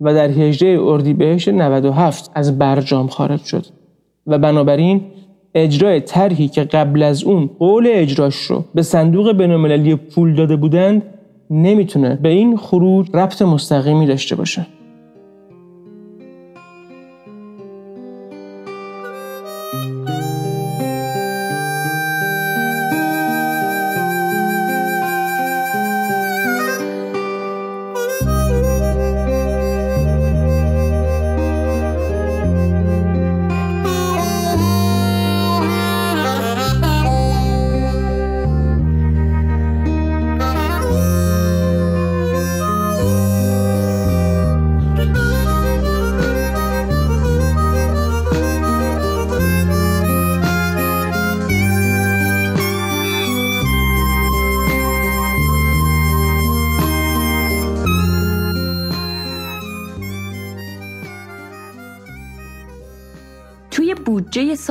Speaker 12: و در 18 اردیبهشت 97 از برجام خارج شد و بنابراین اجرای طرحی که قبل از اون قول اجراش رو به صندوق بینالمللی پول داده بودند نمی‌تونه به این خروج ربط مستقیمی داشته باشه.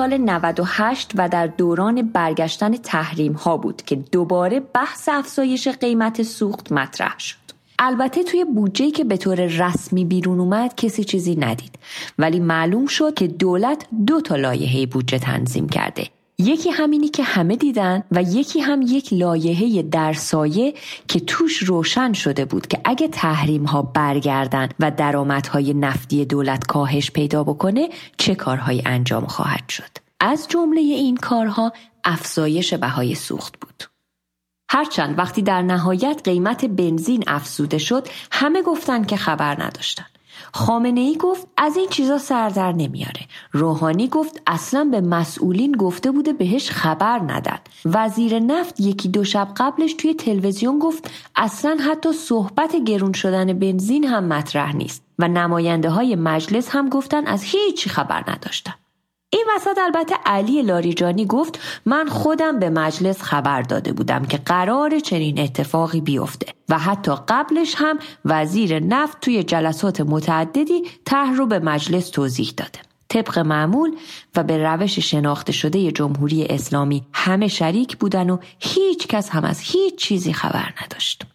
Speaker 7: سال 98 و در دوران برگشتن تحریم ها بود که دوباره بحث افزایش قیمت سوخت مطرح شد. البته توی بودجه که به طور رسمی بیرون اومد کسی چیزی ندید ولی معلوم شد که دولت دو تا لایحه بودجه تنظیم کرده یکی همینی که همه دیدن و یکی هم یک لایحه در سایه که توش روشن شده بود که اگه تحریم ها برگردن و درآمدهای نفتی دولت کاهش پیدا بکنه چه کارهایی انجام خواهد شد؟ از جمله این کارها افزایش بهای سوخت بود. هرچند وقتی در نهایت قیمت بنزین افزوده شد همه گفتن که خبر نداشتن. خامنه ای گفت از این چیزا سر در نمیاره. روحانی گفت اصلا به مسئولین گفته بوده بهش خبر ندن وزیر نفت یکی دو شب قبلش توی تلویزیون گفت اصلا حتی صحبت گرون شدن بنزین هم مطرح نیست. و نماینده های مجلس هم گفتن از هیچی خبر نداشتن. این وسط البته علی لاریجانی گفت من خودم به مجلس خبر داده بودم که قرار چنین اتفاقی بیفته و حتی قبلش هم وزیر نفت توی جلسات متعددی طرح رو به مجلس توضیح داده طبق معمول و به روش شناخته شده جمهوری اسلامی همه شریک بودن و هیچ کس هم از هیچ چیزی خبر نداشت.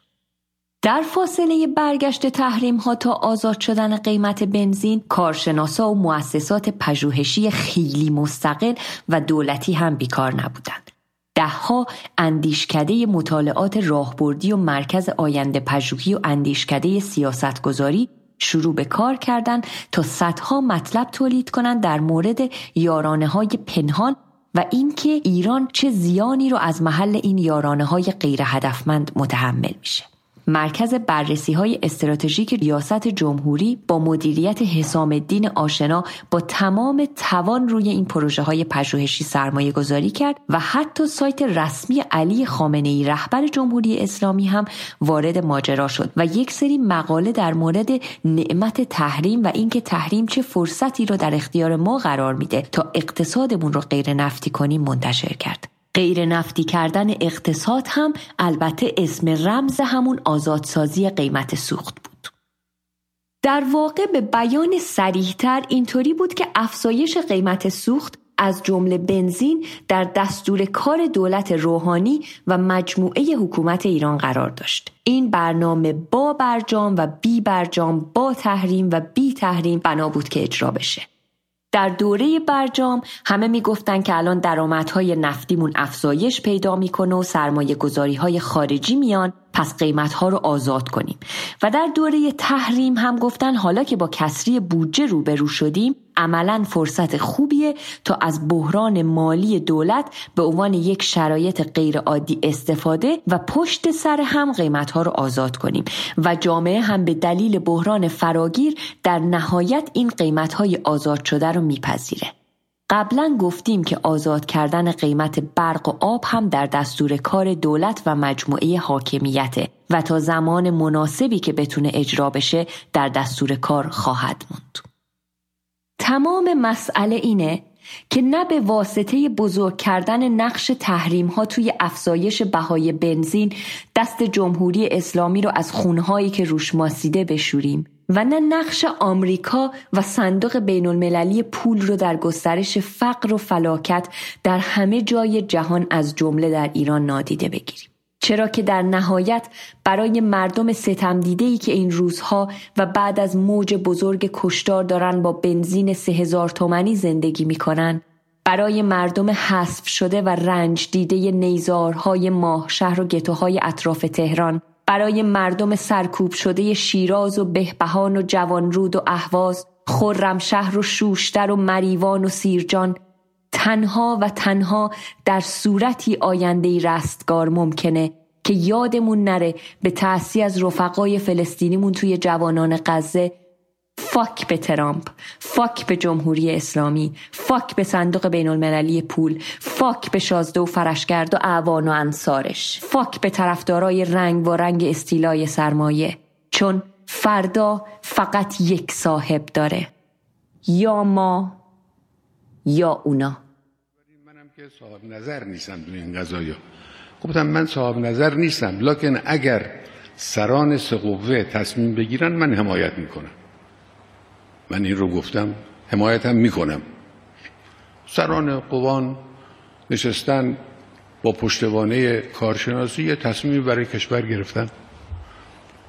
Speaker 7: در فاصله برگشت تحریم ها تا آزاد شدن قیمت بنزین کارشناسا و مؤسسات پژوهشی خیلی مستقل و دولتی هم بیکار نبودند دهها اندیشکده مطالعات راهبردی و مرکز آینده پژوهی و اندیشکده سیاستگذاری شروع به کار کردند تا صدها مطلب تولید کنند در مورد یارانه های پنهان و اینکه ایران چه زیانی رو از محل این یارانه های غیر هدفمند متحمل میشه. مرکز بررسی های استراتژیک ریاست جمهوری با مدیریت حسام الدین آشنا با تمام توان روی این پروژه های پژوهشی سرمایه گذاری کرد و حتی سایت رسمی علی خامنه ای رهبر جمهوری اسلامی هم وارد ماجرا شد و یک سری مقاله در مورد نعمت تحریم و اینکه تحریم چه فرصتی رو در اختیار ما قرار میده تا اقتصادمون رو غیر نفتی کنیم منتشر کرد. غیر نفتی کردن اقتصاد هم البته اسم رمز همون آزادسازی قیمت سوخت بود. در واقع به بیان سریحتر اینطوری بود که افزایش قیمت سوخت از جمله بنزین در دستور کار دولت روحانی و مجموعه حکومت ایران قرار داشت. این برنامه با برجام و بی برجام با تحریم و بی تحریم بنا بود که اجرا بشه. در دوره برجام همه می‌گفتند که الان درآمدهای نفتیمون افزایش پیدا می‌کنه و سرمایه گذاری های خارجی میان پس قیمت ها رو آزاد کنیم. و در دوره تحریم هم گفتن حالا که با کسری بودجه روبرو شدیم عملا فرصت خوبیه تا از بحران مالی دولت به عنوان یک شرایط غیرعادی استفاده و پشت سر هم قیمت ها رو آزاد کنیم. و جامعه هم به دلیل بحران فراگیر در نهایت این قیمت های آزاد شده رو میپذیره. قبلا گفتیم که آزاد کردن قیمت برق و آب هم در دستور کار دولت و مجموعه حاکمیته و تا زمان مناسبی که بتونه اجرا بشه در دستور کار خواهد موند. تمام مسئله اینه که نه به واسطه بزرگ کردن نقش تحریم ها توی افزایش بهای بنزین دست جمهوری اسلامی رو از خونهایی که روش ماسیده بشوریم و نه نقش آمریکا و صندوق بین المللی پول رو در گسترش فقر و فلاکت در همه جای جهان از جمله در ایران نادیده بگیریم. چرا که در نهایت برای مردم ستم دیده ای که این روزها و بعد از موج بزرگ کشتار دارن با بنزین سه هزار تومنی زندگی می‌کنن برای مردم حذف شده و رنج دیده نیزارهای ماه شهر و گتوهای اطراف تهران برای مردم سرکوب شده شیراز و بهبهان و جوانرود و اهواز خرمشهر و شوشتر و مریوان و سیرجان تنها و تنها در صورتی آینده رستگار ممکنه که یادمون نره به تأسی از رفقای فلسطینیمون توی جوانان غزه fuck به ترامپ. fuck به جمهوری اسلامی. fuck به صندوق بین المللی پول. fuck به شازده و فرشگرد و اعوان و انصارش. fuck به طرفدارای رنگ و رنگ استیلای سرمایه. چون فردا فقط یک صاحب داره. یا ما یا اونا.
Speaker 14: منم که صاحب نظر نیستم تو این قضايا گفتم من صاحب نظر نیستم. لکن اگر سران سقوه تصمیم بگیرن من حمایت می‌کنم. من این رو گفتم حمایتم می‌کنم. سران قوان نشستن با پشتوانه کارشناسی یه تصمیمی برای کشور گرفتن.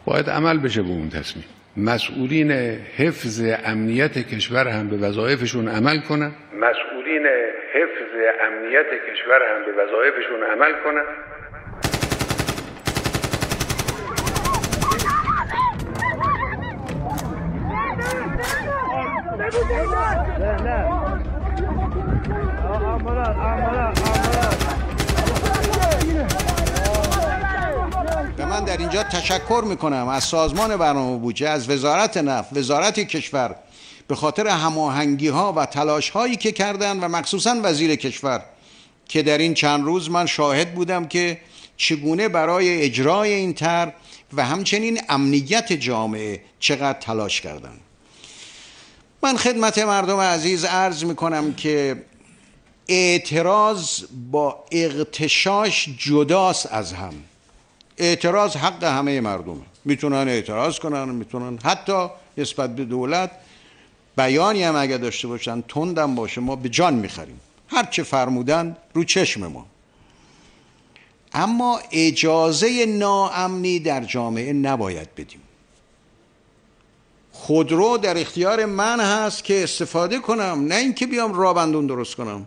Speaker 14: باید عمل بشه به اون تصمیم. مسئولین حفظ امنیت کشور هم به وظایفشون عمل کنن. مسئولین حفظ امنیت کشور هم به وظایفشون عمل کنن.
Speaker 15: من در اینجا تشکر می‌کنم از سازمان برنامه بودجه از وزارت نفت وزارت کشور به خاطر هماهنگی ها و تلاش هایی که کردن و مخصوصا وزیر کشور که در این چند روز من شاهد بودم که چگونه برای اجرای این طرح و همچنین امنیت جامعه چقدر تلاش کردن من خدمت مردم عزیز عرض می کنم که اعتراض با اغتشاش جداست از هم. اعتراض حق همه مردمه می‌تونن اعتراض کنن می‌تونن حتی نسبت به دولت بیانی هم اگر داشته باشن تندم باشه ما به جان می‌خریم. هر چه فرمودن رو چشم ما. اما اجازه ناامنی در جامعه نباید بدیم. خودرو در اختیار من هست که استفاده کنم نه اینکه بیام رابندون درست کنم.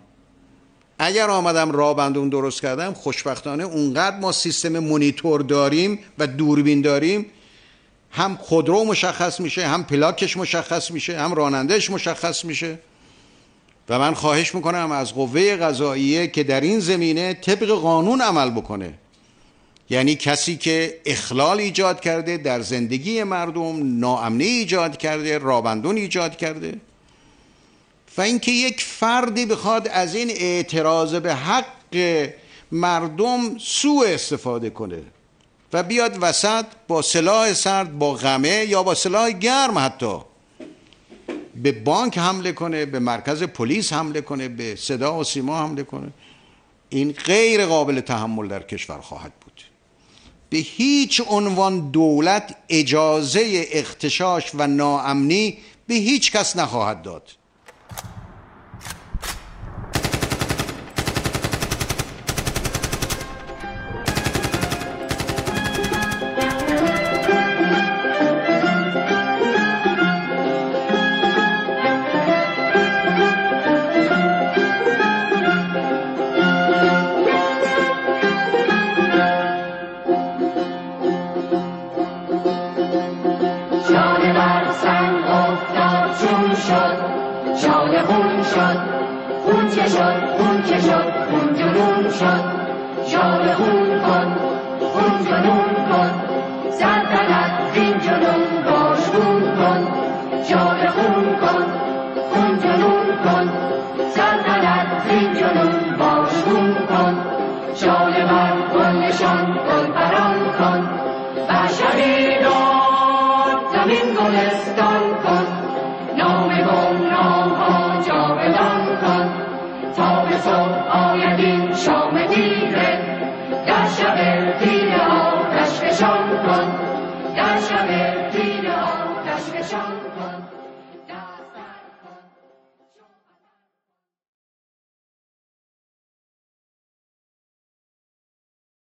Speaker 15: اگر آمدم رابندون درست کردم خوشبختانه اونقدر ما سیستم مونیتور داریم و دوربین داریم. هم خودرو مشخص میشه هم پلاکش مشخص میشه هم رانندهش مشخص میشه. و من خواهش می‌کنم از قوه قضاییه که در این زمینه طبق قانون عمل بکنه. یعنی کسی که اخلال ایجاد کرده در زندگی مردم ناامنی ایجاد کرده رابندون ایجاد کرده. و اینکه یک فردی بخواد از این اعتراض به حق مردم سوء استفاده کنه و بیاد وسط با سلاح سرد با غمه یا با سلاح گرم حتی به بانک حمله کنه به مرکز پلیس حمله کنه به صدا و سیما حمله کنه. این غیر قابل تحمل در کشور خواهد بود. به هیچ عنوان دولت اجازه اختشاش و ناامنی به هیچ کس نخواهد داد.